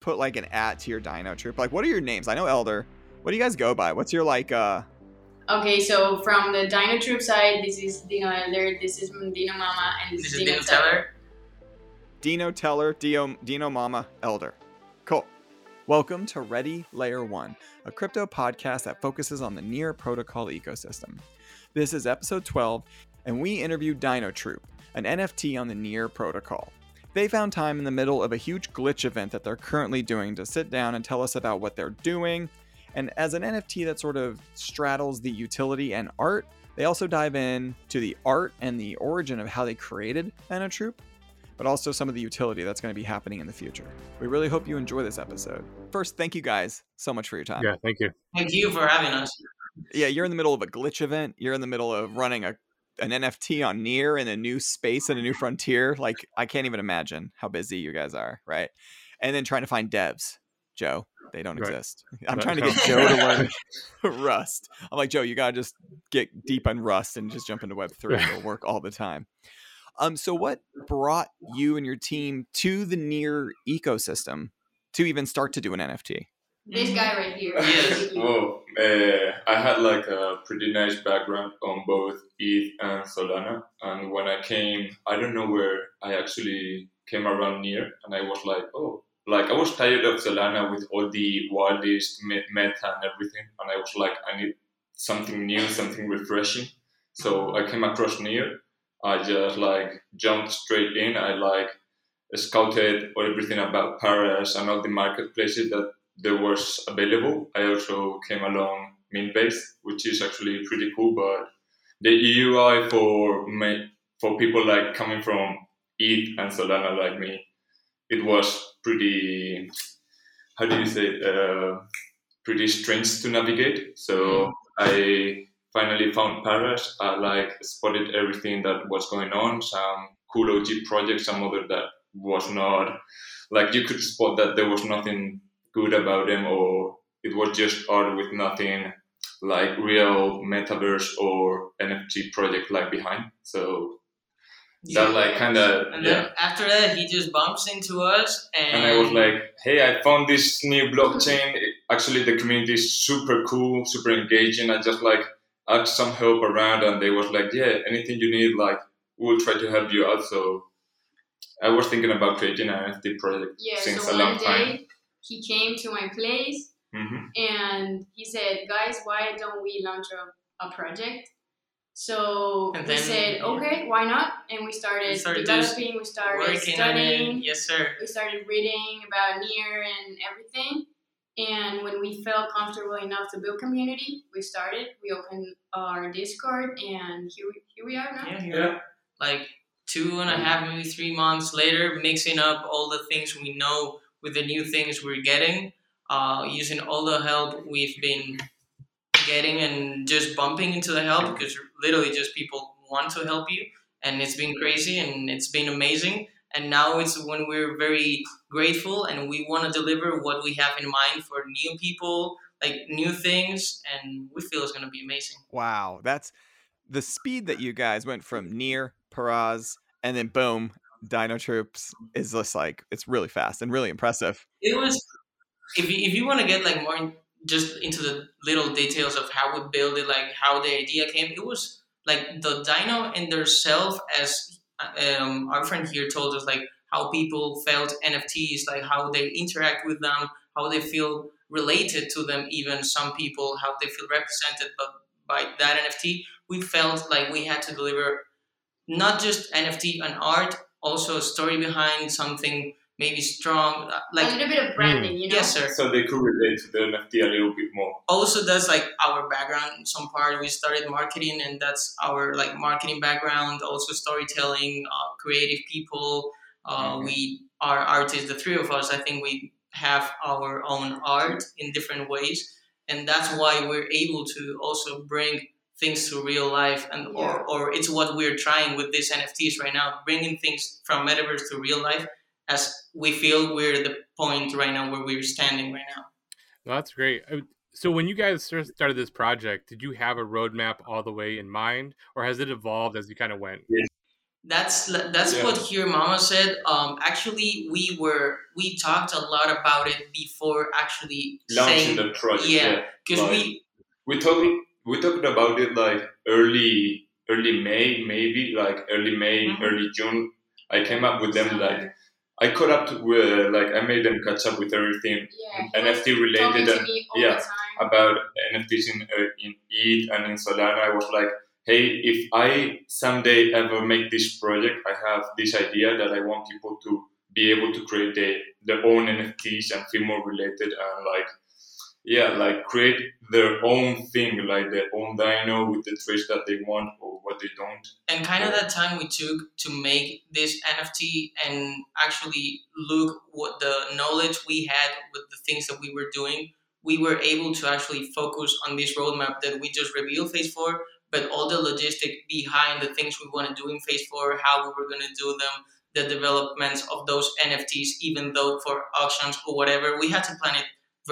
put like an at to your Dino Troop? Like, what are your names? I know Elder. What do you guys go by? What's your like? uh Okay, so from the Dino Troop side, this is Dino Elder, this is Dino Mama, and this, This is is Dino, Dino Teller. Teller. Dino Teller, Dio, Dino Mama, Elder. Cool. Welcome to Ready Layer 1, a crypto podcast that focuses on the Near Protocol ecosystem. This is episode 12, and we interview Dino Troop, an NFT on the Near Protocol. They found time in the middle of a huge glitch event that they're currently doing to sit down and tell us about what they're doing. And as an NFT that sort of straddles the utility and art, they also dive in to the art and the origin of how they created Dino Troop but also some of the utility that's going to be happening in the future. We really hope you enjoy this episode. First, thank you guys so much for your time. Yeah, thank you. Thank you for having us. Yeah, you're in the middle of a glitch event. You're in the middle of running a an NFT on Near in a new space and a new frontier. Like I can't even imagine how busy you guys are, right? And then trying to find devs, Joe. They don't Right. exist. I'm Right. trying to get Joe to learn Rust. I'm like, Joe, you gotta just get deep on Rust and just jump into Web three. It'll work all the time. Um, so what brought you and your team to the Near ecosystem to even start to do an NFT? This guy right here. Yes. basically. Oh, uh, I had like a pretty nice background on both ETH and Solana. And when I came, I don't know where I actually came around near, and I was like, oh, like I was tired of Solana with all the wildest me- meta and everything, and I was like, I need something new, something refreshing. So I came across Near. I just like jumped straight in. I like scouted everything about Paras and all the marketplaces that there was available. I also came along Mintbase, which is actually pretty cool, but the UI for ma- for people like coming from ETH and Solana like me, it was pretty. How do you say? it? Uh, pretty strange to navigate. So I finally found Paras. I like spotted everything that was going on. Some cool OG projects, some other that was not. Like you could spot that there was nothing good about them or it was just art with nothing like real metaverse or NFT project like behind. So that like kind of And yeah. then after that, he just bumps into us, and, And I was like, hey, I found this new blockchain. It- Actually, the community is super cool, super engaging. I just like asked some help around, and they was like, yeah, anything you need, like we'll try to help you out. So I was thinking about creating an NFT project Yeah, since so a long one time. Day he came to my place hmm and he said, guys, why don't we launch a, a project? So And we then- said, okay, why not? And we started, We started developing, we started studying. Yes, sir. we started reading about Near and everything. And when we felt comfortable enough to build community, we started. We opened our Discord, and here we, here we are now. Yeah. Yeah. Like two and a half, maybe three months later, mixing up all the things we know with the new things we're getting, uh, using all the help we've been getting, and just bumping into the help because literally just people want to help you, and it's been crazy and it's been amazing. And now it's when we're very grateful and we want to deliver what we have in mind for new people, like new things, and we feel it's going to be amazing. Wow, that's the speed that you guys went from Near, Paras, and then boom, Dino Troops is just like it's really fast and really impressive. it was if you, if you want to get like more in, just into the little details of how we build it like how the idea came it was like the dino in their self as um, our friend here told us like how people felt nfts like how they interact with them how they feel related to them even some people how they feel represented by that nft we felt like we had to deliver not just nft and art also a story behind something maybe strong uh, like a little bit of branding, you know? Yes, sir. So they could relate to the NFT a little bit more. Also, that's like our background. Some part we started marketing, and that's our like marketing background. Also, storytelling, uh, creative people. Uh, Mhm. We are artists. The three of us, I think, we have our own art in different ways, and that's why we're able to also bring things to real life and Yeah. or, or it's what we're trying with these nfts right now bringing things from metaverse to real life as we feel we're the point right now where we're standing right now Well, that's great. So when you guys sort started this project, did you have a roadmap all the way in mind, or has it evolved as you kind of went? That's that's Yeah. what here Mama said. Um, actually, we were we talked a lot about it before actually Launching saying the project. yeah, Yeah. because like- we we talked we talked about it like early early May, maybe like early May, Mhm. early June. I came up with them Summer. like I caught up to with like I made them catch up with everything yeah, NFT related and me yeah, about NFTs in uh, in ETH and in Solana. I was like, hey, if I someday ever make this project, I have this idea that I want people to be able to create their, their own NFTs and feel more related and like yeah, like create their own thing, like their own dino with the traits that they want or what they don't. and kind of that time we took to make this NFT and actually look what the knowledge we had with the things that we were doing, we were able to actually focus on this roadmap that we just revealed phase four, but all the logistic behind the things we want to do in phase four, how we were going to do them, the developments of those NFTs, even though for auctions or whatever, we had to plan it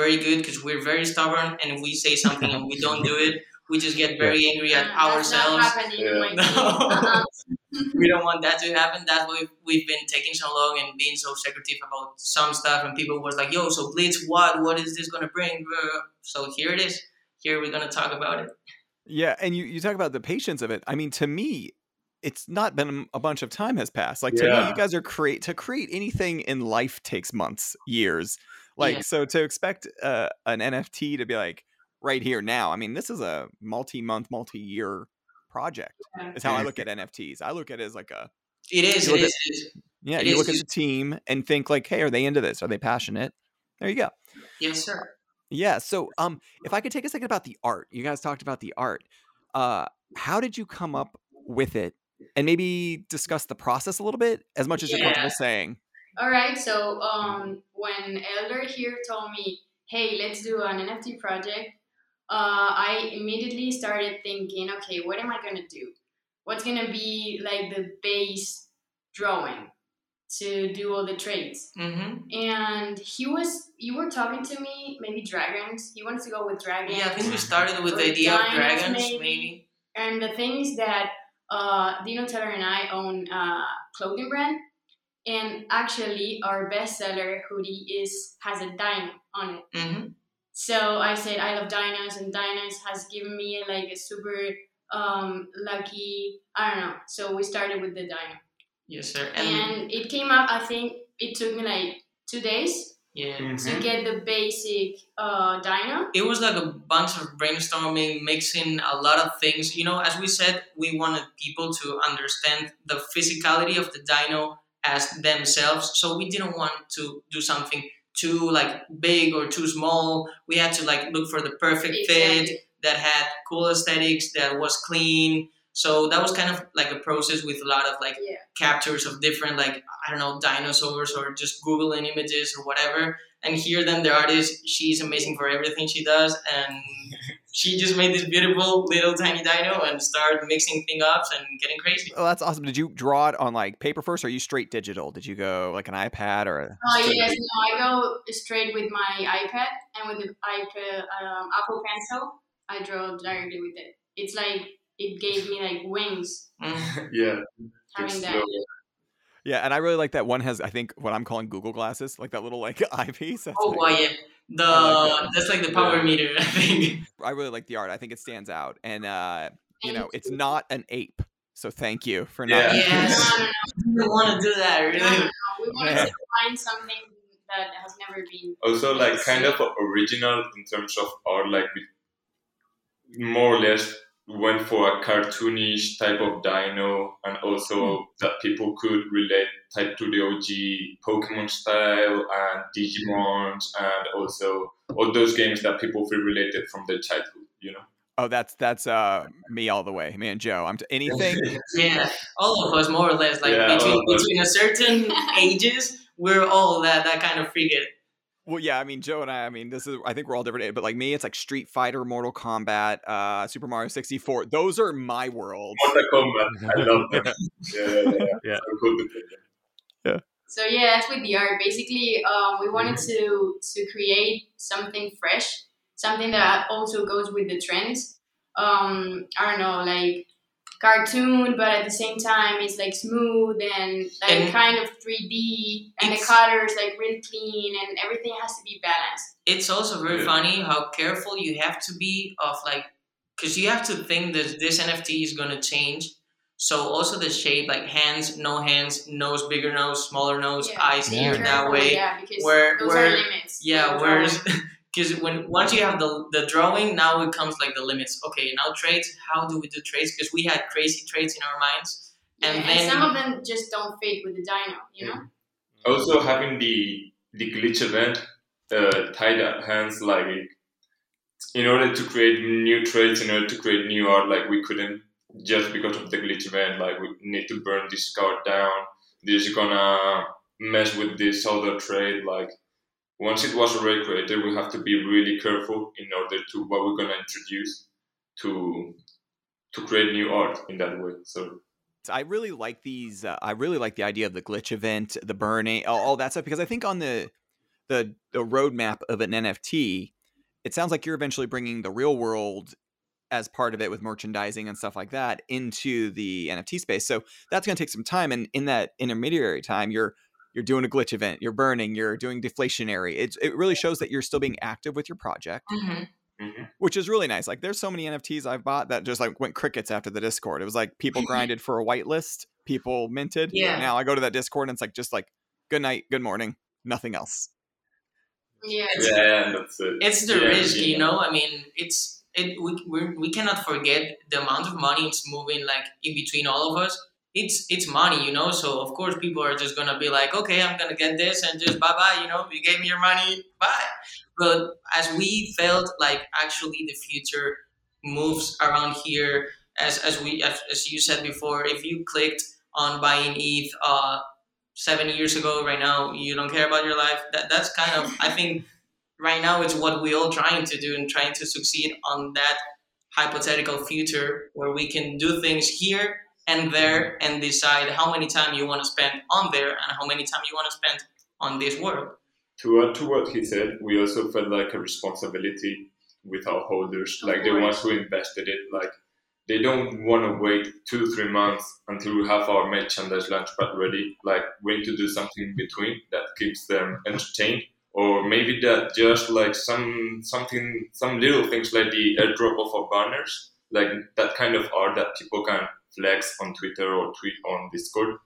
very good because we're very stubborn and if we say something and we don't do it, we just get very angry at that's not ourselves Yeah. No. Uh-uh. we don't want that to happen. That's why we've, we've been taking so long and being so secretive about some stuff. And people was like, "Yo, so Blitz, what? What is this gonna bring?" Uh, So here it is. Here we're gonna talk about it. Yeah, and you, you talk about the patience of it. I mean, to me, it's not been a bunch of time has passed. Like to me, you guys are create to create anything in life takes months, years. Like Yeah. so to expect uh, an NFT to be like right here now. I mean, this is a multi-month, multi-year project. Yeah. Is how I look at NFTs. I look at it as like a It is. You It look is. It is. yeah. It you is look at the team and think like, hey, are they into this? Are they passionate? There you go. Yes, sir. Yeah. So, um, if I could take a second about the art, you guys talked about the art. Uh, how did you come up with it, and maybe discuss the process a little bit, as much as you're comfortable saying? All right. So um, when Elder here told me, "Hey, let's do an NFT project," uh, I immediately started thinking, "Okay, what am I gonna do? What's gonna be like the base drawing to do all the traits?" Mm-hmm. And he was, you were talking to me, maybe dragons. He wanted to go with dragons. Yeah, I think we started with the idea of dragons, maybe. maybe. And the thing is that uh, Dino Teller and I own a clothing brand, and actually our bestseller hoodie is has a dino on it. Mm-hmm. So I said I love dinos, and dinos has given me like a super um, lucky. I don't know. So we started with the dino, Yes, sir. And, and it came up. I think it took me like two days yeah. to Mhm. get the basic uh, dino. it was like a bunch of brainstorming, mixing a lot of things. You know, as we said, we wanted people to understand the physicality of the dino as themselves. So we didn't want to do something too like big or too small. We had to like look for the perfect fit that had cool aesthetics, that was clean. So that was kind of like a process with a lot of like Yeah. captures of different like I don't know dinosaurs or just googling images or whatever. And here then the artist, she's amazing for everything she does, and she just made this beautiful little tiny dino and started mixing things up and getting crazy. Oh, that's awesome. Did you draw it on like paper first, or are you straight digital? Did you go like an iPad or? A... Oh yes, no, I go straight with my iPad and with the iPad um, Apple Pencil. I draw directly with it. It's like it gave me like wings Mm. yeah, having it's that. Slow. Yeah, and I really like that one has I think what I'm calling Google glasses, like that little like eyepiece. That's Oh, like- wow, yeah. The like that. that's like the power Yeah. meter, I think. I really like the art. I think it stands out, and uh, you Thank know, it's not an ape. So thank you for Yeah. not. Yes. No, no, no, I don't want to do that, no, no, really. no. We want Yeah. to find something that has never been. Also, like kind of original in terms of art, like more or less went for a cartoonish type of dino, and also that people could relate type to the OG Pokemon style and Digimon and also all those games that people feel related from their childhood. You know. Oh, that's that's uh me all the way, me and Joe. I'm t- anything. Yeah, all of us more or less. Like Yeah, between between a certain ages, we're all that that kind of figure. Well, yeah, I mean, Joe and I. I mean, this is. I think we're all different, but like me, it's like Street Fighter, Mortal Kombat, uh, Super Mario 64. Those are my worlds. Mortal Kombat, I love them. Yeah, yeah, yeah. Yeah. So cool to play them. So yeah, that's with the art. Basically, um, we wanted to to create something fresh, something that also goes with the trends. Um, I don't know, like cartoon, but at the same time it's like smooth and like And- kind of 3D, and the It's- colors like really clean, and everything has to be balanced. it's also very Yeah. funny how careful you have to be of like because you have to think that this nft is going to change so also the shape like hands no hands nose bigger nose smaller nose Yeah. eyes Yeah. here that way that because where- those where- are limits. yeah Those whereas are- because when once you have the the drawing now it comes like the limits okay now trades. how do we do trades? because we had crazy trades in our minds yeah, and and, then- some of them just don't fit with the dino, you know. Also, having the the glitch event uh, tied at hands, like in order to create new trades, in order to create new art, like we couldn't just because of the glitch event. Like we need to burn this card down. This is gonna mess with this other trade. Like once it was already created, we have to be really careful in order to what we're gonna introduce to to create new art in that way. So I really like these. Uh, I really like the idea of the glitch event, the burning, all, all that stuff, because I think on the the the roadmap of an NFT, it sounds like you're eventually bringing the real world as part of it with merchandising and stuff like that into the NFT space. So that's going to take some time, and in that intermediary time, you're you're doing a glitch event, you're burning, you're doing deflationary. It's it really shows that you're still being active with your project Mhm. which is really nice. Like there's so many NFTs I've bought that just like went crickets after the Discord. It was like people grinded for a whitelist, people minted. Yeah. Now I go to that Discord and it's like just like good night, good morning, nothing else. Yeah, yeah, that's it. it's the Yeah, risk, yeah. you know. I mean, it's it. We we're, we cannot forget the amount of money it's moving like in between all of us. It's it's money, you know. So of course people are just gonna be like, okay, I'm gonna get this and just bye bye. You know, you gave me your money, bye. But as we felt like actually the future moves around here, as as we as, as you said before, if you clicked on buying ETH uh, seven years ago, right now you don't care about your life. That that's kind of I think right now it's what we all trying to do and trying to succeed on that hypothetical future where we can do things here and there and decide how many time you want to spend on there and how many time you want to spend on this world. To add to what he said, we also felt like a responsibility with our holders, Of like the ones who invested it. Like they don't want to wait two three months until we have our merchandise launchpad ready. Like we need to do something in between that keeps them entertained, or maybe that just like some something some little things like the airdrop of our banners, like that kind of art that people can flex on Twitter or tweet on Discord.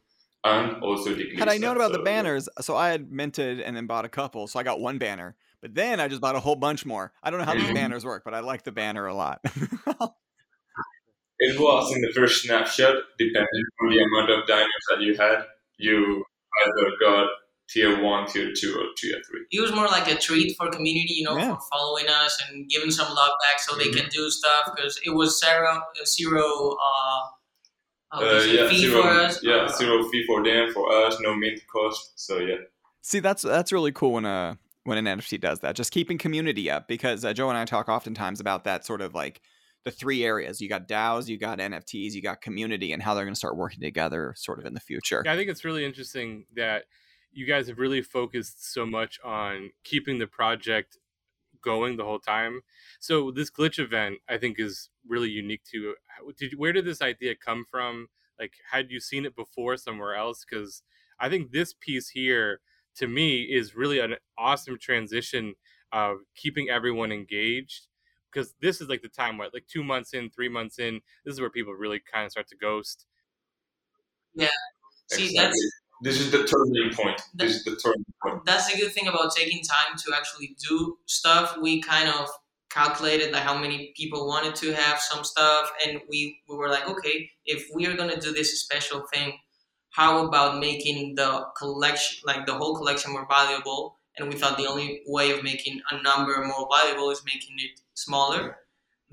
And also the Had I glitch known about the so, yeah. banners, so I had minted and then bought a couple. So I got one banner, but then I just bought a whole bunch more. I don't know how these Mhm. banners work, but I like the banner a lot. It was in the first snapshot, depending on the amount of dinos that you had, you either got tier one, tier two, or tier three. It was more like a treat for community, you know, Yeah. for following us and giving some love back so they Mhm. can do stuff because it was zero, zero uh, how Uh, yeah, fee zero, for us. yeah, Uh, zero fee for them, for us, no mint cost. So yeah, See, that's that's really cool when a when an NFT does that. Just keeping community up because uh, Joe and I talk oftentimes about that sort of like the three areas. You got DAOs, you got NFTs, you got community, and how they're going to start working together, sort of in the future. Yeah, I think it's really interesting that you guys have really focused so much on keeping the project going the whole time. So this glitch event, I think, is really unique to. Did where did this idea come from? Like, had you seen it before somewhere else? Because I think this piece here, to me, is really an awesome transition of keeping everyone engaged. Because this is like the time, what, like two months in, three months in, this is where people really kind of start to ghost. See, that's This is the turning point. This is the turning point. that's the good thing about taking time to actually do stuff. We kind of calculated like how many people wanted to have some stuff, and we, we were like, okay, if we are gonna do this special thing, how about making the collection, like the whole collection, more valuable? And we thought the only way of making a number more valuable is making it smaller.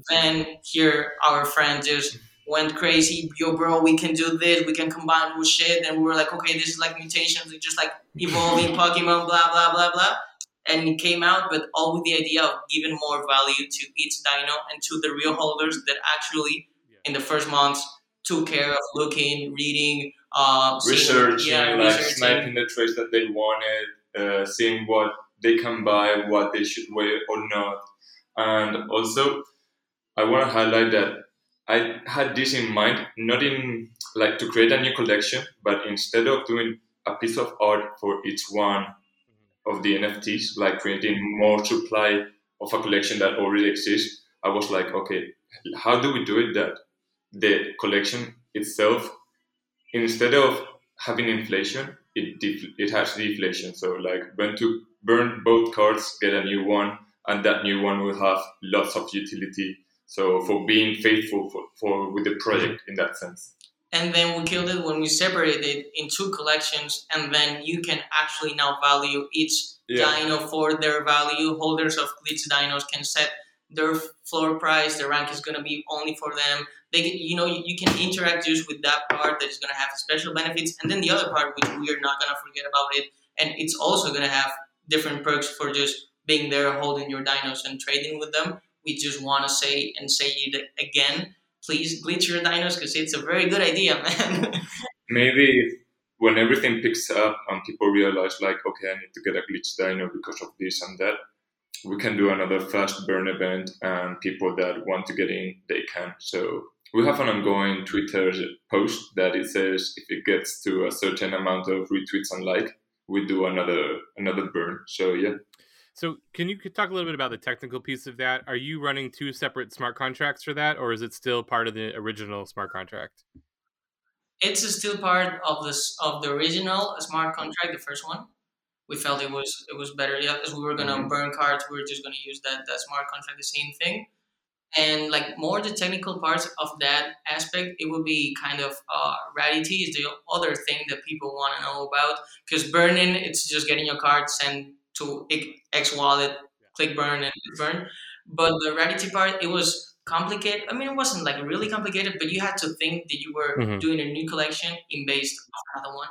Then here, our friend just went crazy. Yo, bro, we can do this. We can combine with shit. And we were like, okay, this is like mutations. It's just like evolving Pokemon, blah blah blah blah. And it came out, but all with the idea of giving more value to each dino and to the real holders that actually, in the first months, took care of looking, reading, uh, seeing- Researching, yeah, like researching. sniping the traits that they wanted, uh, seeing what they can buy, what they should wear or not. And also, I want to highlight that I had this in mind, not in like to create a new collection, but instead of doing a piece of art for each one of the NFTs, like creating more supply of a collection that already exists, I was like, okay, how do we do it that the collection itself, instead of having inflation, it def- it has deflation. So like burn to burn both cards, get a new one, and that new one will have lots of utility. So for being faithful for, for with the project in that sense. And then we killed it when we separated it in two collections, and then you can actually now value each Yeah. dino for their value. Holders of glitch dinos can set their floor price. The rank is gonna be only for them. They, can, you know, you, you can interact just with that part that is gonna have special benefits, and then the other part, which we are not gonna forget about it, and it's also gonna have different perks for just being there, holding your dinos and trading with them. We just want to say and say it again. Please glitch your dinos because it's a very good idea, man. maybe when everything picks up and people realize like okay i need to get a glitch dino because of this and that we can do another fast burn event and people that want to get in they can so we have an ongoing twitter post that it says if it gets to a certain amount of retweets and like we do another another burn so yeah So, can you talk a little bit about the technical piece of that? Are you running two separate smart contracts for that, or is it still part of the original smart contract? it's still part of this of the original smart contract, the first one. We felt it was it was better, yeah, because we were gonna Mhm. burn cards. We were just gonna use that that smart contract, the same thing. And like more the technical parts of that aspect, it would be kind of uh, rarity is the other thing that people want to know about. Because burning, it's just getting your card sent to X wallet, click burn and burn. But the rarity part, it was complicated. I mean, it wasn't like really complicated, but you had to think that you were Mhm. doing a new collection in based of another one.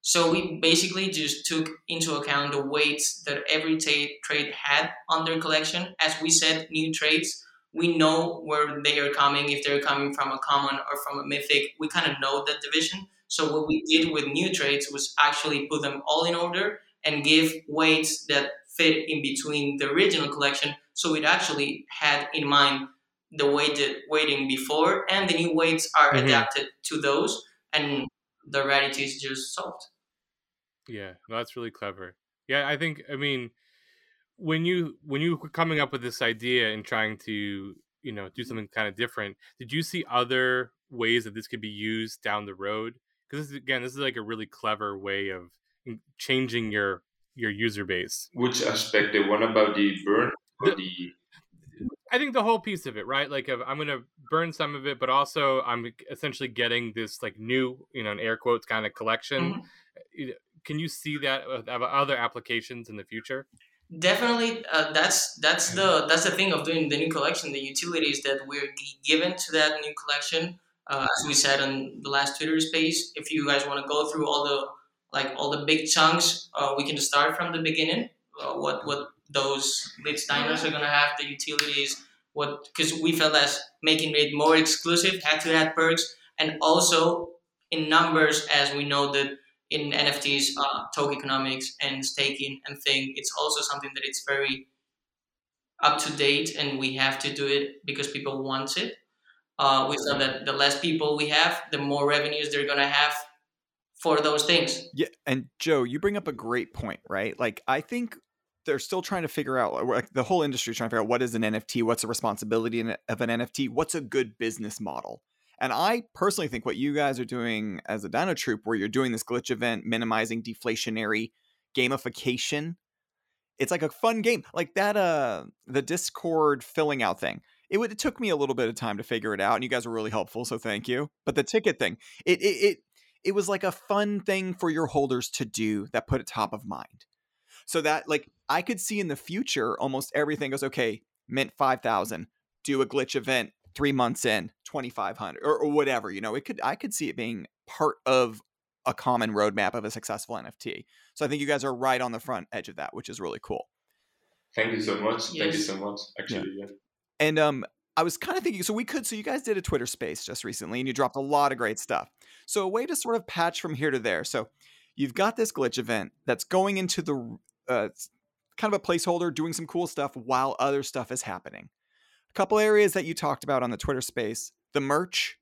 So we basically just took into account the weights that every ta- trade had on their collection. As we said, new trades, we know where they are coming, if they're coming from a common or from a mythic. We kind of know that division. So what we did with new trades was actually put them all in order and give weights that fit in between the original collection. So it actually had in mind the weighted weighting before, and the new weights are Mhm. adapted to those, and the rarity is just solved. Yeah, no, that's really clever. Yeah, I think I mean when you when you were coming up with this idea and trying to you know do something kind of different, did you see other ways that this could be used down the road? Because again, this is like a really clever way of changing your your user base. which aspect the one about the burn or The- the I think the whole piece of it, right? Like I'm gonna burn some of it, but also I'm essentially getting this like new, you know, in air quotes kind of collection. Mhm. Can you see that with of other applications in the future? Definitely, uh, that's that's the that's the thing of doing the new collection. The utilities that we're given to that new collection, uh, as we said on the last Twitter space. If you guys want to go through all the like all the big chunks, uh, we can start from the beginning. Uh, what what those glitch diners are gonna have, the utilities, what because we felt as making it more exclusive had to add perks, and also in numbers, as we know that in NFTs, uh, tokenomics and staking and thing, it's also something that it's very up to date, and we have to do it because people want it. Uh, we saw that the less people we have, the more revenues they're gonna have for those things. Yeah, and Joe, you bring up a great point, right? Like I think they're still trying to figure out like the whole industry is trying to figure out what is an NFT, what's the responsibility of an NFT, what's a good business model. And I personally think what you guys are doing as a Dino Troop, where you're doing this glitch event, minimizing deflationary gamification, it's like a fun game. Like that, uh, the Discord filling out thing. It would it took me a little bit of time to figure it out, and you guys were really helpful, so thank you. But the ticket thing, it it it, it was like a fun thing for your holders to do that put it top of mind. So that like I could see in the future almost everything goes okay, mint five thousand, do a glitch event three months in, twenty five hundred or, or whatever. You know, it could I could see it being part of a common roadmap of a successful NFT. So I think you guys are right on the front edge of that, which is really cool. thank you so much thank you so much actually yeah. And um, I was kind of thinking, so we could, so you guys did a Twitter space just recently, and you dropped a lot of great stuff. So a way to sort of patch from here to there. So you've got this glitch event that's going into the uh, kind of a placeholder, doing some cool stuff while other stuff is happening. A couple areas that you talked about on the Twitter space. the merch,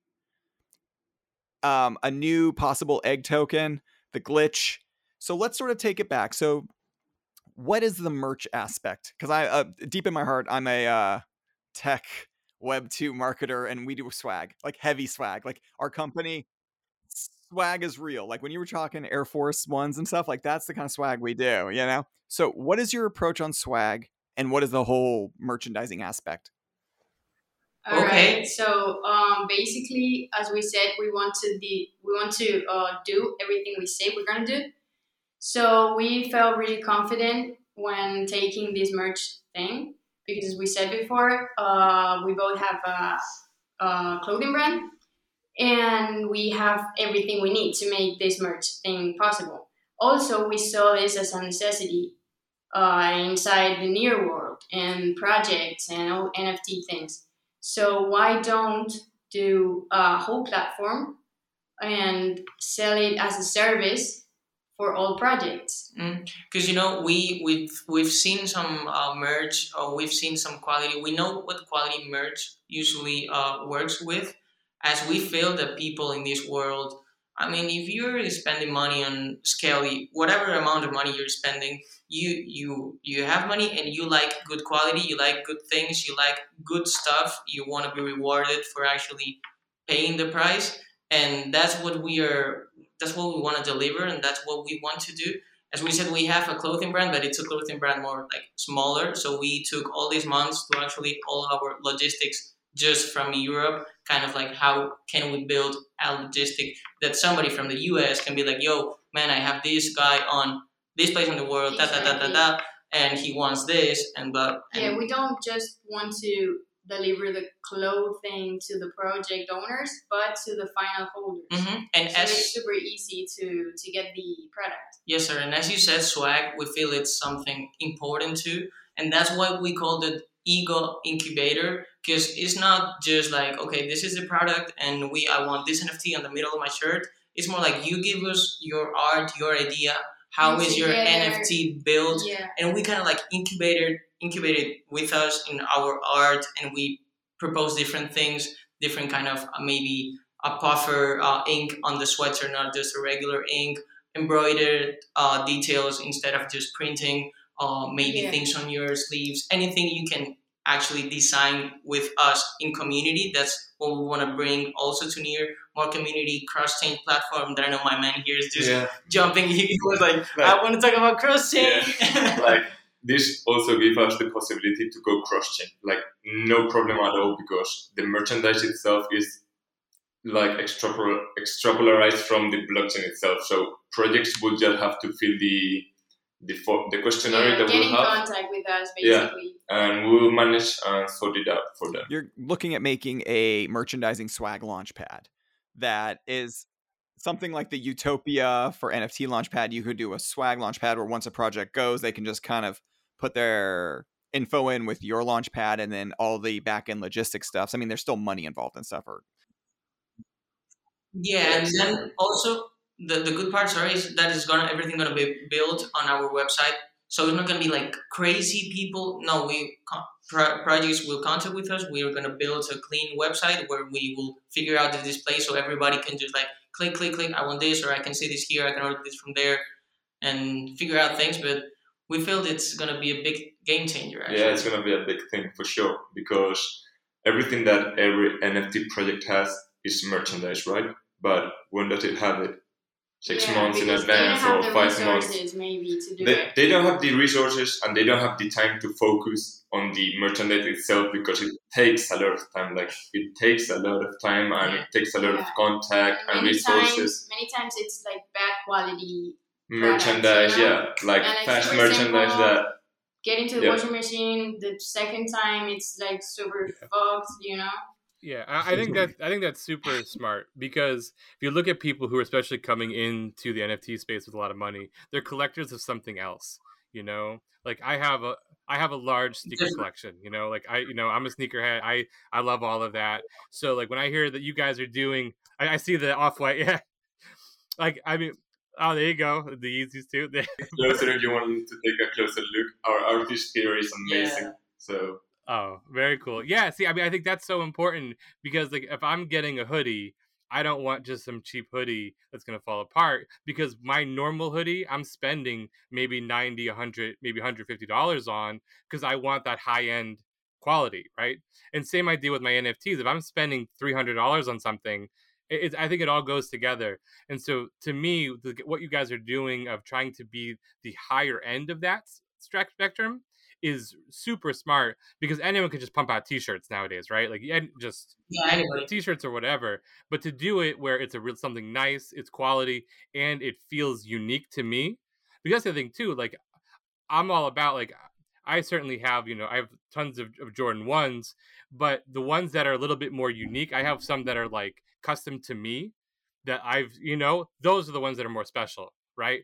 um, a new possible egg token, the glitch. So let's sort of take it back. So, what is the merch aspect? Because I, uh, deep in my heart, I'm a uh, tech web 2 marketer and we do swag like heavy swag like our company swag is real like when you were talking air force ones and stuff like that's the kind of swag we do you know so what is your approach on swag and what is the whole merchandising aspect All right. Okay. So um, basically, as we said, we want to the we want to uh, do everything we say we're gonna do. So we felt really confident when taking this merch thing because, as we said before, uh, we both have a, a clothing brand and we have everything we need to make this merch thing possible. Also, we saw this as a necessity uh, inside the near world and projects and all NFT things. So why don't do a whole platform and sell it as a service for all projects? because you know we we've we've seen some uh, merch or we've seen some quality we know what quality merch usually uh, works with as we feel that people in this world i mean if you're spending money on scale whatever amount of money you're spending you you you have money and you like good quality you like good things you like good stuff you want to be rewarded for actually paying the price and that's what we are that's what we want to deliver and that's what we want to do as we said, we have a clothing brand, but it's a clothing brand more like smaller. So we took all these months to actually all our logistics just from Europe, kind of like how can we build a logistic that somebody from the US can be like, yo, man, I have this guy on this place in the world, da da da da da, and he wants this, and but and Yeah, we don't just want to deliver the clothing to the project owners, but to the final holders. Mhm. and So as it's super easy to to get the product. Yes, sir. And as you said, swag, we feel it's something important too. And that's why we called it Ego Incubator, because it's not just like, okay, this is the product and we I want this NFT on the middle of my shirt. It's more like you give us your art, your idea, how is your NFT built, Yeah. and we kind of like incubated incubated with us in our art and we propose different things different kind of uh, maybe a puffer uh, ink on the sweater not just a regular ink embroidered uh, details instead of just printing uh, maybe Yeah. things on your sleeves anything you can actually design with us in community. That's what we want to bring also to near more community cross chain platform that i know my man here is just yeah. jumping. He was like Like- i want to talk about cross chain like this also gives us the possibility to go cross chain like no problem at all because the merchandise itself is like extrapol- extrapolarized from the blockchain itself. So projects will just have to fill the the, fo- the questionnaire yeah, that get we'll in have. contact with us Yeah. Basically. and we'll manage and sort it out for them you're looking at making a merchandising swag launchpad that is something like the utopia for nft launchpad you could do a swag launchpad where once a project goes they can just kind of put their info in with your launchpad and then all the back end logistics stuff i mean there's still money involved and stuff or Yeah, and then also the, the good part, sorry, is that is gonna everything gonna be built on our website. So it's not gonna be like crazy people. No, we pro- projects will contact with us. We are gonna build a clean website where we will figure out the display so everybody can just like click, click, click. I want this, or I can see this here. I can order this from there, and figure out things. But we feel it's gonna be a big game changer. Actually. Yeah, it's gonna be a big thing for sure because everything that every NFT project has is merchandise, right? But when does it have it? Six Yeah, months in advance or five months. maybe to do They, it. they don't have the resources and they don't have the time to focus on the merchandise itself because it takes a lot of time. Like it takes a lot of time and Yeah. it takes a lot of contact and many resources. times, many times it's like bad quality. merchandise, you know? yeah, like And, like, fast merchandise that Get into the Yeah. washing machine. The second time, it's like super fucked. You know. Yeah, I, I think that I think that's super smart because if you look at people who are especially coming into the NFT space with a lot of money, they're collectors of something else. You know, like I have a I have a large sneaker collection. You know, like I you know I'm a sneakerhead. I I love all of that. So like when I hear that you guys are doing, I, I see the off white. Yeah, like I mean, oh there you go, the Yeezys too. closer if you want to take a closer look. Our artist here is amazing. Yeah. So Oh, very cool. Yeah, see, I mean, I think that's so important because like if I'm getting a hoodie, I don't want just some cheap hoodie that's going to fall apart because my normal hoodie I'm spending maybe 90, 100, maybe 150 dollars on because I want that high end quality, right? And same idea with my NFTs. If I'm spending $300 on something, I think it all goes together. And so to me, the, what you guys are doing of trying to be the higher end of that spectrum is super smart because anyone can just pump out t-shirts nowadays, right? Like just yeah, t-shirts or whatever. But to do it where it's a real something nice, it's quality, and it feels unique to me. Because the thing too, like I'm all about like I certainly have, you know, I have tons of, of Jordan ones, but the ones that are a little bit more unique, I have some that are like custom to me that I've, you know, those are the ones that are more special, right?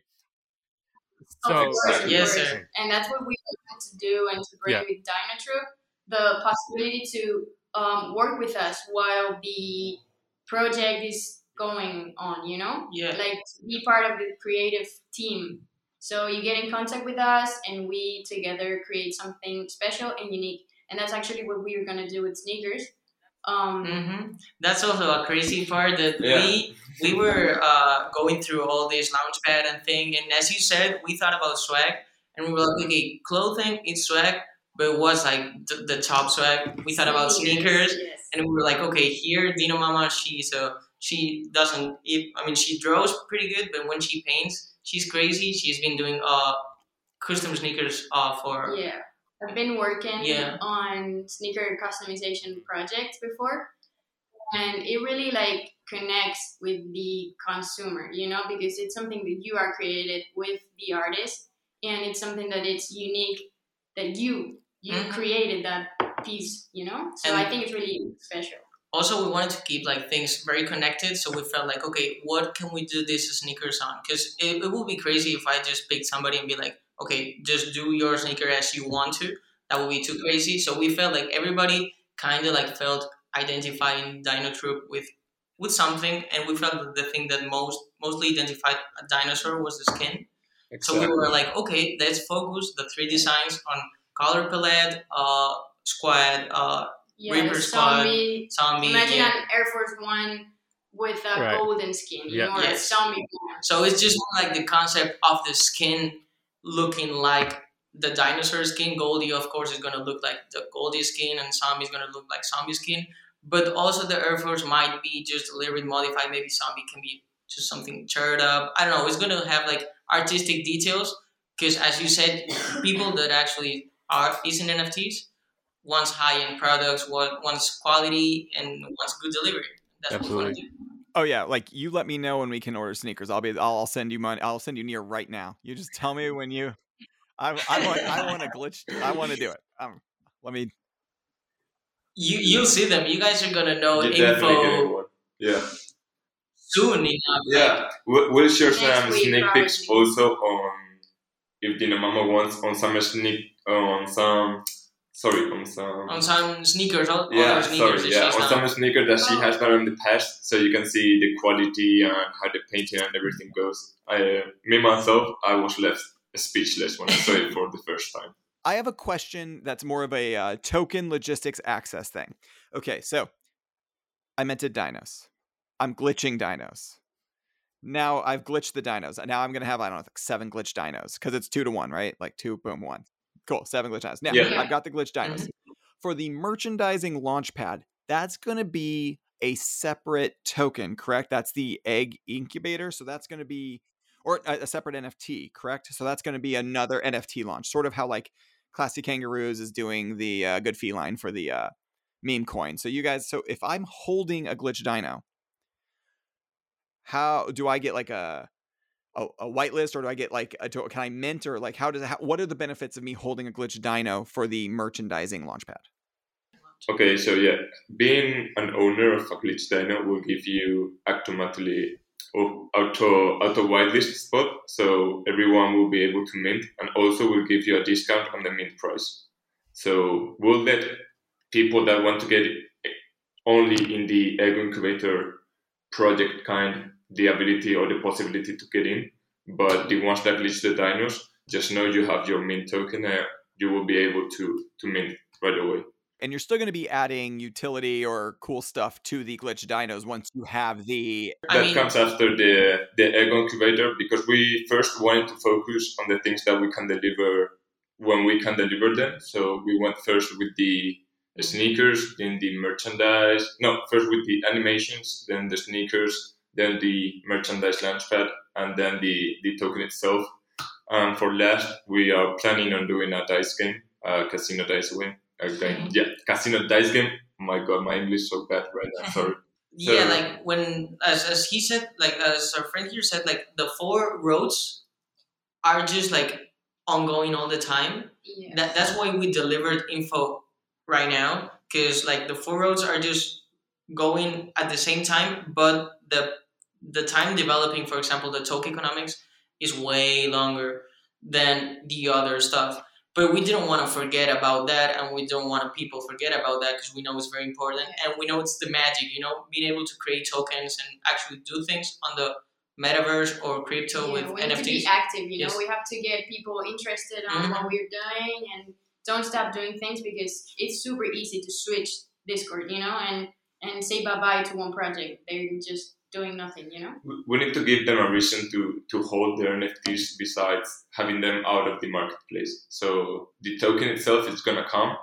So, of yes, sir. And that's what we want to do and to bring yeah. with Dinotroop the possibility to um, work with us while the project is going on, you know? Yeah. Like be part of the creative team. So you get in contact with us and we together create something special and unique. And that's actually what we are going to do with sneakers. Um, mm-hmm. That's also a crazy part that yeah. we we were uh, going through all this launchpad and thing, and as you said, we thought about swag, and we were like, okay, clothing is swag, but it was like the, the top swag. We thought about sneakers, yes. and we were like, okay, here Dino Mama, she's a she doesn't. I mean, she draws pretty good, but when she paints, she's crazy. She's been doing uh custom sneakers uh for yeah I've been working yeah. on sneaker customization projects before, and it really like connects with the consumer, you know, because it's something that you are created with the artist, and it's something that it's unique that you you mm-hmm. created that piece, you know. So and I think it's really special. Also, we wanted to keep like things very connected, so we felt like, okay, what can we do this sneakers on? Because it, it would be crazy if I just picked somebody and be like, okay, just do your sneaker as you want to. That would be too crazy. So we felt like everybody kind of like felt identifying Dino Troop with with something, and we felt that the thing that most mostly identified a dinosaur was the skin. Exactly. So we were like, okay, let's focus the three designs on color palette, uh, squad, uh, yeah, Reaper squad, zombie. zombie Imagine yeah. an Air Force One with a right. golden skin, you yeah. know, yes. zombie. So it's just like the concept of the skin looking like the dinosaur skin. Goldie, of course, is going to look like the Goldie skin, and Zombie is going to look like Zombie skin. But also, the Air Force might be just a little bit modified. Maybe Zombie can be just something turned up. I don't know. It's going to have like artistic details because, as you said, people that actually are is in NFTs wants high end products, wants quality, and wants good delivery. That's Absolutely. What we want to do. Oh yeah, like you let me know when we can order sneakers. I'll be I'll, I'll send you money. I'll send you near right now. You just tell me when you I, I want I want to glitch. I want to do it. Um, let me. You you'll see them. You guys are gonna know you info. Yeah. Soon enough. Yeah, we'll share some sneak peeks also on if Dino Mama wants on some sneak on some sorry on some on some sneakers. All, yeah, sneakers sorry, yeah, on some sneakers that she has done in the past, so you can see the quality and how the painting and everything goes. I, uh, me myself, I was left speechless when I saw it for the first time. I have a question that's more of a uh, token logistics access thing. Okay, so I meant to dinos. I'm glitching dinos. Now I've glitched the dinos. Now I'm gonna have I don't know like seven glitch dinos because it's two to one, right? Like two boom one. Cool, seven glitch dinos. Now yeah. I've got the glitch dinos. Mm-hmm. For the merchandising launchpad, that's gonna be a separate token, correct? That's the egg incubator. So that's gonna be or a, a separate NFT, correct? So that's going to be another NFT launch, sort of how like Classy Kangaroos is doing the uh, Good Feline for the uh, meme coin. So you guys, so if I'm holding a glitch dino, how do I get like a a, a whitelist or do I get like a, can I mint or like how does how, what are the benefits of me holding a glitch dino for the merchandising launchpad? Okay, so yeah, being an owner of a glitch dino will give you automatically auto auto whitelist spot, so everyone will be able to mint, and also will give you a discount on the mint price. So we'll let people that want to get only in the egg incubator project kind the ability or the possibility to get in, but the ones that glitch the dinos, just know you have your mint token, and you will be able to to mint right away. and you're still going to be adding utility or cool stuff to the glitch dinos once you have the I that mean- comes after the the egg incubator because we first wanted to focus on the things that we can deliver when we can deliver them. So we went first with the sneakers, then the merchandise. No, first with the animations, then the sneakers, then the merchandise launchpad, and then the the token itself. And for last, we are planning on doing a dice game, a casino dice game. A game. Hmm. Yeah, casino dice game. My God, my English is so bad right now. Sorry. yeah, like when as as he said, like as our friend here said, like the four roads are just like ongoing all the time. Yeah. That that's why we delivered info right now because like the four roads are just going at the same time, but the the time developing, for example, the token economics is way longer than the other stuff. But we didn't want to forget about that, and we don't want people forget about that because we know it's very important, and we know it's the magic, you know, being able to create tokens and actually do things on the metaverse or crypto Yeah, with we need to NFTs. be active. You know, we have to get people interested on Mhm. what we're doing and don't stop doing things because it's super easy to switch Discord. You know, and and say bye bye to one project. They're just doing nothing. You know. we- need to give them a reason to to hold their NFTs besides having them out of the marketplace. So the token itself is gonna come.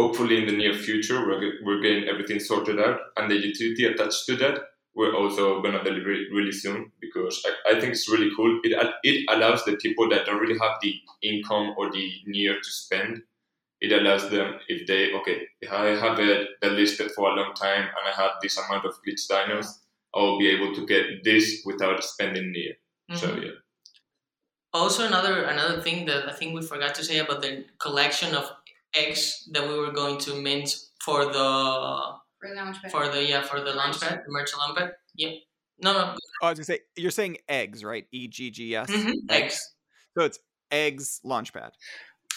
Hopefully, in the near future, we're, we're getting everything sorted out, and the utility attached to that, we're also gonna deliver it really soon because I, I think it's really cool. It it allows the people that don't really have the income or the near to spend. It allows them if they okay, if I have it listed for a long time and I have this amount of glitch dinos, I'll be able to get this without spending near. So Mhm. yeah, Also, another another thing that I think we forgot to say about the collection of eggs that we were going to mint for the For Launchpad. for the yeah for the launchpad, the merchant launchpad. Yeah, no, no, Oh, I was gonna say you're saying eggs, right? E G G S. mhm, eggs. So it's eggs launchpad.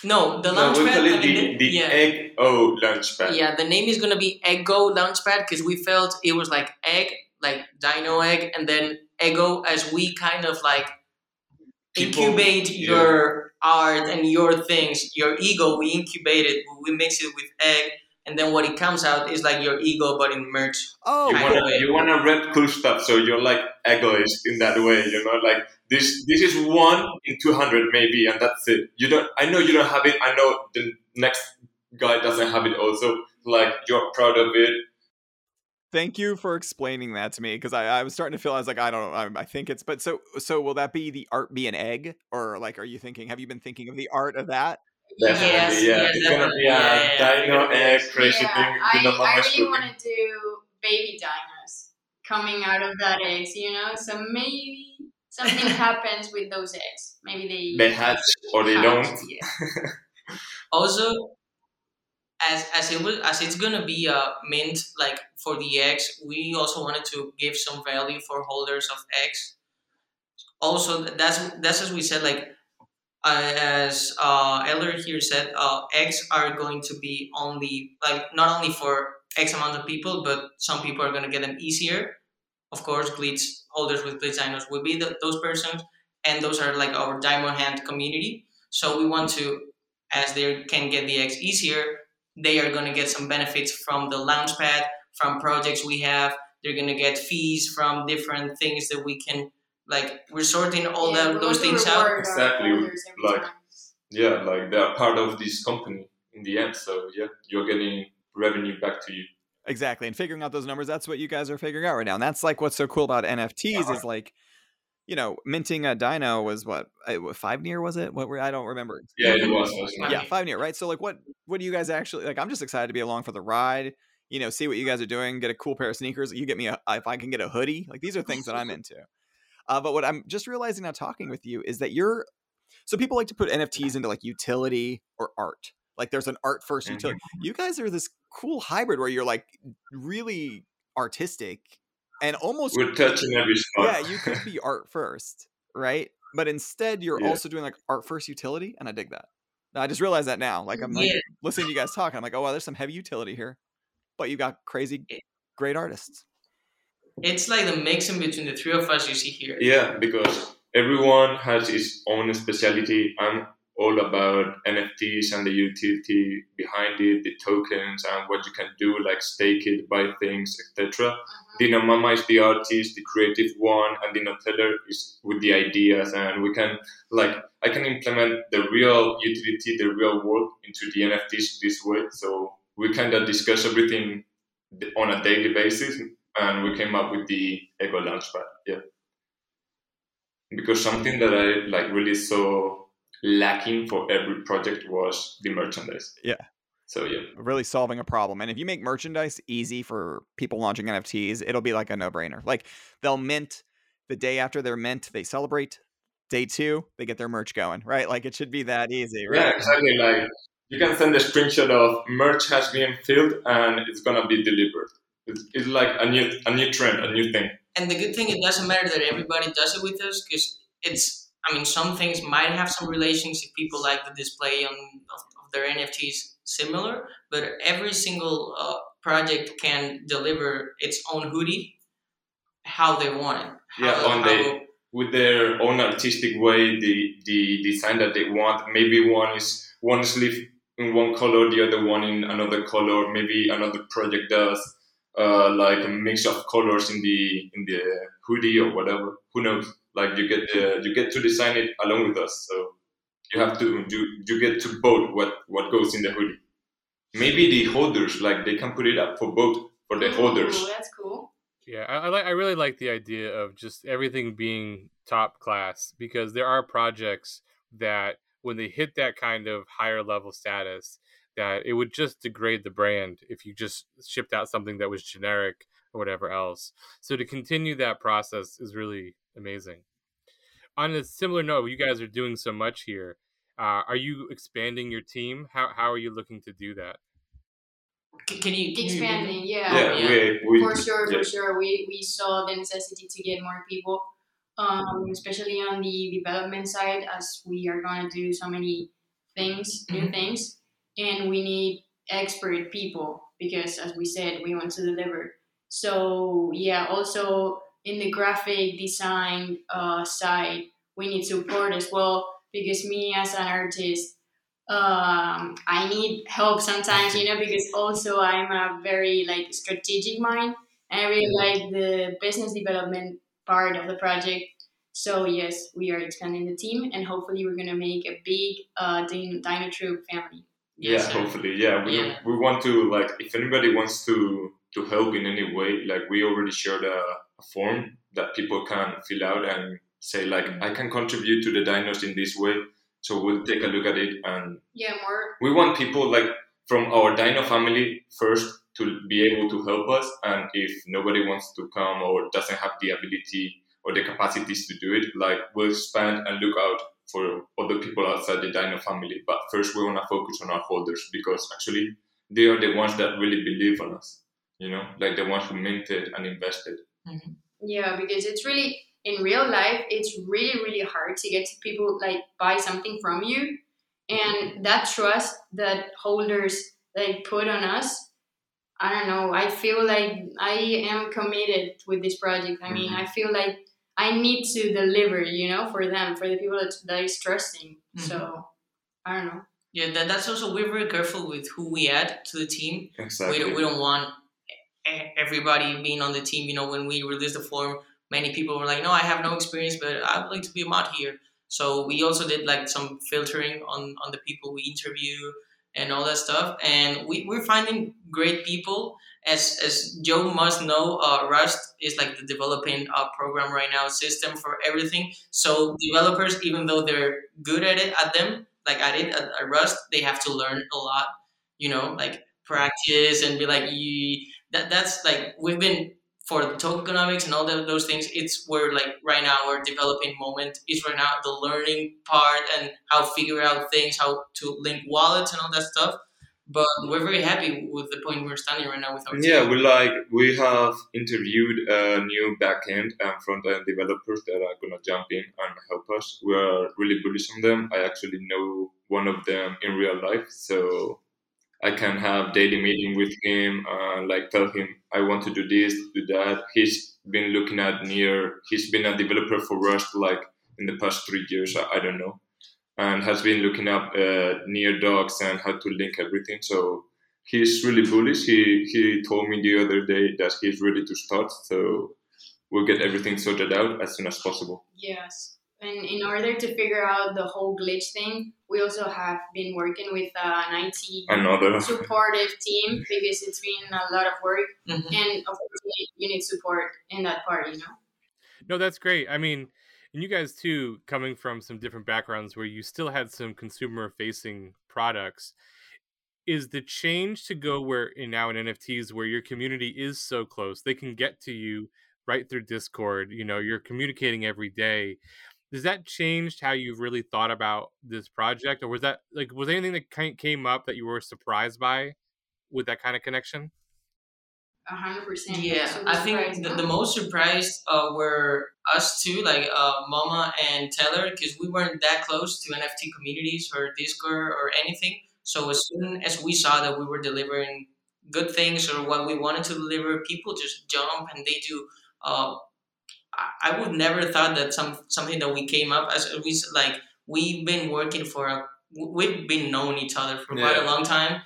No, the no, we launchpad. call it I mean, the, the yeah. egg O launchpad. Yeah, the name is gonna be Eggo Launchpad because we felt it was like egg, like dino egg, and then Ego as we kind of like People- incubate yeah. your art and your things, your ego. We incubate it, we mix it with egg, and then what it comes out is like your ego, but in merch. Oh, you wanna of. you wanna rep cool stuff, so you're like egoist in that way, you know, like this this is one in two hundred maybe, and that's it. You don't. I know you don't have it. I know the next guy doesn't have it. Also, like you're proud of it. Thank you for explaining that to me because I, I was starting to feel I was like I don't know I, I think it's but so so will that be the art be an egg or like are you thinking have you been thinking of the art of that Definitely, Yes, yeah. yes, it's gonna be a Yeah, yeah, yeah. dino It's gonna be egg crazy yeah, thing. I, Dino I really want to do baby dinos coming out of that eggs, you know. So maybe something happens with those eggs. Maybe they They hatch or they hatch, don't. Yeah. Also, as as it was as it's gonna be a mint like for the eggs, we also wanted to give some value for holders of eggs. Also, that's that's as we said like. Uh, as uh, Elder here said, uh, eggs are going to be only like not only for X amount of people, but some people are going to get them easier. Of course, glitch holders with glitch dinos will be the, those persons, and those are like our diamond hand community. So we want to as they can get the eggs easier, they are going to get some benefits from the launchpad, from projects we have. They're going to get fees from different things that we can, like, we're sorting all Yeah, that, we those things out. Exactly, like- time. Yeah, like they are part of this company in the end. So yeah, you're getting revenue back to you. exactly and figuring out those numbers that's what you guys are figuring out right now and that's like what's so cool about NFTs is like you know minting a dino was what uh, five near was it what were I don't remember Yeah, it was. yeah five near right so like what what do you guys actually like i'm just excited to be along for the ride you know see what you guys are doing get a cool pair of sneakers you get me a if i can get a hoodie like these are things that i'm into uh, but what i'm just realizing now talking with you is that you're so people like to put nfts into like utility or art like there's an art 1st Mhm. utility you guys are this cool hybrid where you're like really artistic and almost We're touching every spot. yeah you could be art first right but instead you're Yeah. also doing like art first utility and i dig that Now, i just realized that now like i'm like Yeah. listening to you guys talk i'm like oh wow there's some heavy utility here but you got crazy great artists It's like the mixing between the three of us you see here. Yeah, because everyone has his own specialty. I'm all about NFTs and the utility behind it, the tokens and what you can do, like stake it, buy things, etc. Dino Mama is the artist, the creative one, and Dino Teller is with the ideas, and we can like I can implement the real utility, the real work into the NFTs this way. So we kind of discuss everything on a daily basis, and we came up with the Ego Launchpad. Yeah, because something that I like really saw lacking for every project was the merchandise. Yeah. So yeah, really solving a problem. And if you make merchandise easy for people launching NFTs, it'll be like a no brainer. Like they'll mint the day after they're mint, they celebrate. Day two, they get their merch going, right? Like it should be that easy, yeah, right? exactly. Like you can send a screenshot of merch has been filled and it's gonna be delivered. It's, it's like a new a new trend, a new thing. And the good thing, it doesn't matter that everybody does it with us because it's. I mean, some things might have some relations if people like the display on of, of their NFTs similar, but every single uh, project can deliver its own hoodie how they want it. How, Yeah, on how- the- with their own artistic way, the the design that they want. Maybe one is one sleeve in one color, the other one in another color. Maybe another project does uh, like a mix of colors in the in the hoodie or whatever. Who knows? Like you get the, you get to design it along with us, so you have to you, you get to vote what what goes in the hoodie. Maybe the holders like they can put it up for vote for the holders. Ooh, that's cool. Yeah, I, I like. I really like the idea of just everything being top class because there are projects that when they hit that kind of higher level status, that it would just degrade the brand if you just shipped out something that was generic or whatever else. So to continue that process is really amazing. On a similar note, you guys are doing so much here. Uh, are you expanding your team? How how are you looking to do that? Can, can you can you- Expanding, yeah. Yeah, Yeah. we, we for sure, yeah. for sure. We we saw the necessity to get more people, um, especially on the development side, as we are gonna do so many things, new Mhm. things, and we need expert people because, as we said, we want to deliver. So yeah, also in the graphic design uh, side, we need support as well because me as an artist um, I need help sometimes, you know, because also I'm a very like strategic mind and I really like the business development part of the project. So yes, we are expanding the team and hopefully we're gonna make a big uh, Dino, Dino Troop family. yeah Yes, hopefully yeah we, Yeah. we want to like if anybody wants to to help in any way like we already shared a, a form that people can fill out and say like i can contribute to the dinos in this way so we'll take a look at it and Yeah, more. we want people like from our dino family first to be able to help us and if nobody wants to come or doesn't have the ability or the capacities to do it like we'll expand and look out for other people outside the dino family. But first we want to focus on our holders because actually they are the ones that really believe on us you know like the ones who minted and invested Yeah, because it's really in real life, it's really really hard to get to people like buy something from you, and that trust that holders like put on us. I don't know. I feel like I am committed with this project. I mean, Mhm. I feel like I need to deliver, you know, for them, for the people that, that is trusting. So I don't know. Yeah, that, that's also we're very careful with who we add to the team. exactly We don't, we don't want everybody being on the team. You know, when we released the form, many people were like, "No, I have no experience, but I would like to be a mod here." So we also did like some filtering on on the people we interview and all that stuff. And we we're finding great people. As as Joe must know, uh, Rust is like the developing uh, program right now system for everything. So developers, even though they're good at it, at them, like at it at, at Rust, they have to learn a lot. You know, like practice and be like you that that's like we've been for the tokenomics and all the, those things it's where like right now our developing moment is right now the learning part and how figure out things how to link wallets and all that stuff but we're very happy with the point we're standing right now with our team. Yeah, we like we have interviewed uh, new backend and front end developers that are gonna jump in and help us. We are really bullish on them. I actually know one of them in real life, so I can have daily meeting with him and like tell him I want to do this, do that. He's been looking at near. He's been a developer for Rust like in the past three years. I, I don't know, and has been looking up uh, near docs and how to link everything. So he's really bullish. He he told me the other day that he's ready to start. So we'll get everything sorted out as soon as possible. Yes. And in order to figure out the whole glitch thing, we also have been working with uh, an IT Another supportive team because it's been a lot of work, Mhm. and of course you need, you need support in that part. You know. No, that's great. I mean, and you guys too, coming from some different backgrounds where you still had some consumer facing products, is the change to go where in now in NFTs where your community is so close, they can get to you right through Discord, you know, you're communicating every day. Does that change how you've really thought about this project or was that like was there anything that ki- came up that you were surprised by with that kind of connection? A hundred percent. Yeah, Super I think the, the most surprised uh, were us too like uh, Mama and Teller because we weren't that close to NFT communities or Discord or anything. So as soon as we saw that we were delivering good things or what we wanted to deliver, people just jump and they do. Uh, I, I would never thought that some something that we came up as we s- like we've been working for a we've been knowing each other for quite a long time.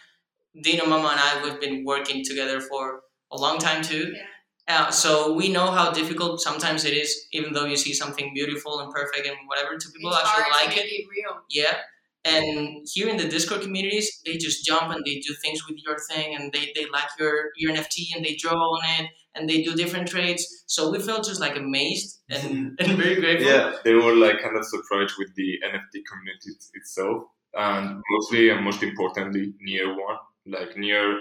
Dino, Mama, and I we've been working together for a long time too. Yeah. Uh, so we know how difficult sometimes it is, even though you see something beautiful and perfect and whatever, to people it's actually hard like to it. it real. Yeah. And here in the Discord communities, they just jump and they do things with your thing and they, they like your, your NFT and they draw on it and they do different trades. So we felt just like amazed and, and very grateful. yeah, they were like kind of surprised with the NFT community itself, and mostly and most importantly, near one. Like near,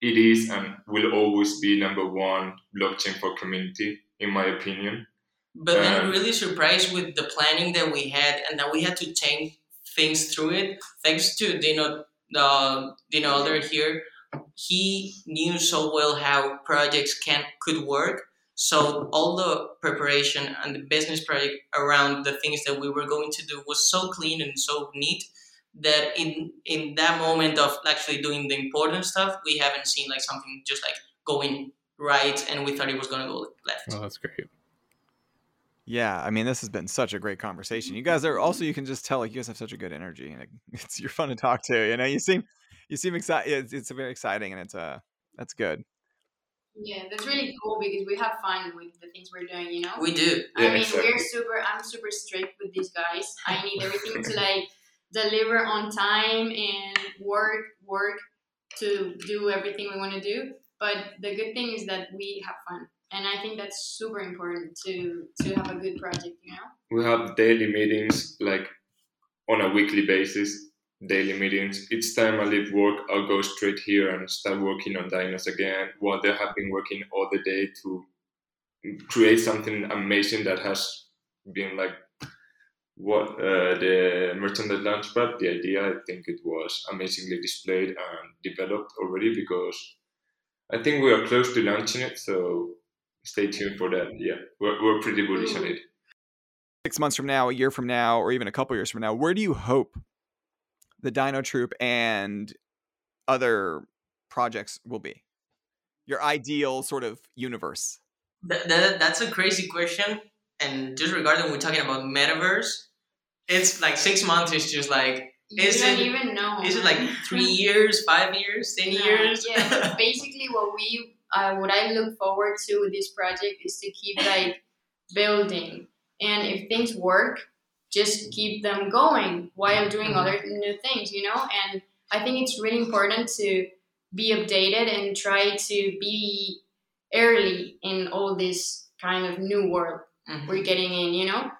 it is and will always be number one blockchain for community, in my opinion. But then Um, really surprised with the planning that we had and that we had to change things through it. Thanks to Dino, uh, Dino Elder here, he knew so well how projects can could work. So all the preparation and the business project around the things that we were going to do was so clean and so neat that in in that moment of actually doing the important stuff, we haven't seen like something just like going right and we thought it was going to go left. Oh, that's great. Yeah, I mean, this has been such a great conversation. You guys are also you can just tell like you guys have such a good energy, and it's you're fun to talk to. You know, you seem you seem excited. It's, it's very exciting, and it's uh that's good. Yeah, that's really cool because we have fun with the things we're doing. You know. We do. I Yeah, mean, exactly. we're super. I'm super strict with these guys. I need everything to like deliver on time and work, work to do everything we want to do. But the good thing is that we have fun, and I think that's super important to to have a good project. You know. We have daily meetings, like on a weekly basis. Daily meetings. Each time I leave work, I'll go straight here and start working on dinos again. While they have been working all the day to create something amazing that has been like what uh, the merchandise launchpad. The idea, I think, it was amazingly displayed and developed already because I think we are close to launching it. So stay tuned for that. Yeah, we're, we're pretty bullish on it. Six months from now, a year from now, or even a couple years from now, where do you hope the Dino Troop and other projects will be? Your ideal sort of universe. That, that, that's a crazy question. And just regarding we're talking about metaverse, it's like six months is just like You Is don't it- even know. is it like three years, five years, ten No, years? Yeah, basically what we uh, what I look forward to with this project is to keep like building, and if things work, just keep them going while doing other new things, you know. And I think it's really important to be updated and try to be early in all this kind of new world Mhm. we're getting in, you know.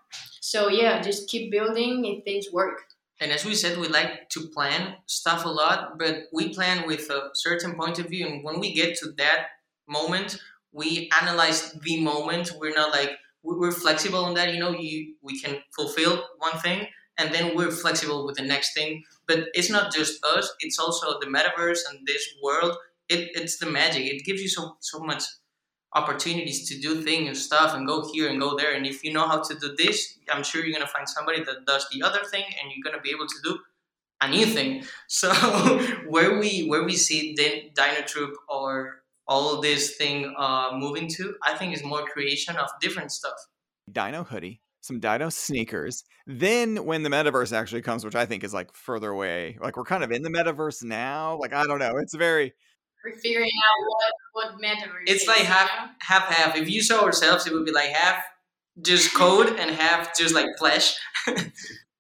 So yeah, just keep building if things work. And as we said, we like to plan stuff a lot, but we plan with a certain point of view. And when we get to that moment, we analyze the moment. We're not like we're flexible on that. You know, you we can fulfill one thing, and then we're flexible with the next thing. But it's not just us; it's also the metaverse and this world. It, it's the magic. It gives you so so much opportunities to do things and stuff and go here and go there. And if you know how to do this, I'm sure you're gonna find somebody that does the other thing, and you're gonna be able to do a new thing. So where we where we see Din- Dino Troop or all this thing uh, moving to, I think is more creation of different stuff. Dino hoodie, some Dino sneakers. Then when the metaverse actually comes, which I think is like further away, like we're kind of in the metaverse now. Like I don't know, it's very We're figuring out what what metaverse. It's is, like half know? half half. If you saw ourselves, it would be like half just code and half just like flesh.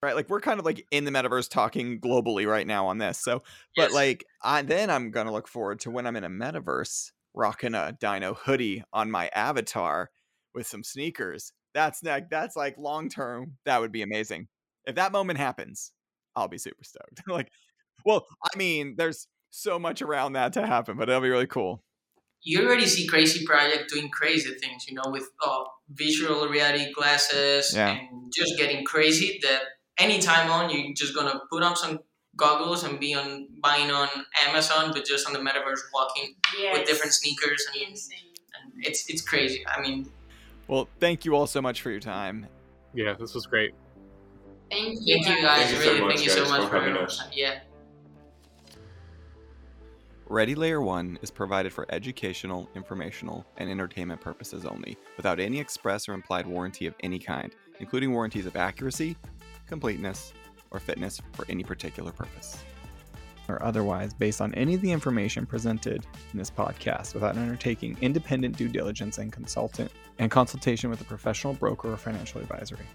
right. Like we're kind of like in the metaverse talking globally right now on this. So, but Yes. like I then I'm gonna look forward to when I'm in a metaverse rocking a Dino hoodie on my avatar with some sneakers. That's like that's like long term. That would be amazing. If that moment happens, I'll be super stoked. like, well, I mean, there's so much around that to happen, but it'll be really cool. you already see crazy project doing crazy things, you know, with uh, visual reality glasses Yeah. and just getting crazy. That anytime on, you're just gonna put on some goggles and be on buying on Amazon, but just on the metaverse, walking yes. with different sneakers, and, and it's it's crazy. I mean, Well, thank you all so much for your time. Yeah, this was great. Thank you. thank you guys. Thank you so really, much, thank you so guys, much for having us. yeah. Ready Layer 1 is provided for educational, informational, and entertainment purposes only, without any express or implied warranty of any kind, including warranties of accuracy, completeness, or fitness for any particular purpose. Or otherwise, based on any of the information presented in this podcast without undertaking independent due diligence and consultant and consultation with a professional broker or financial advisory.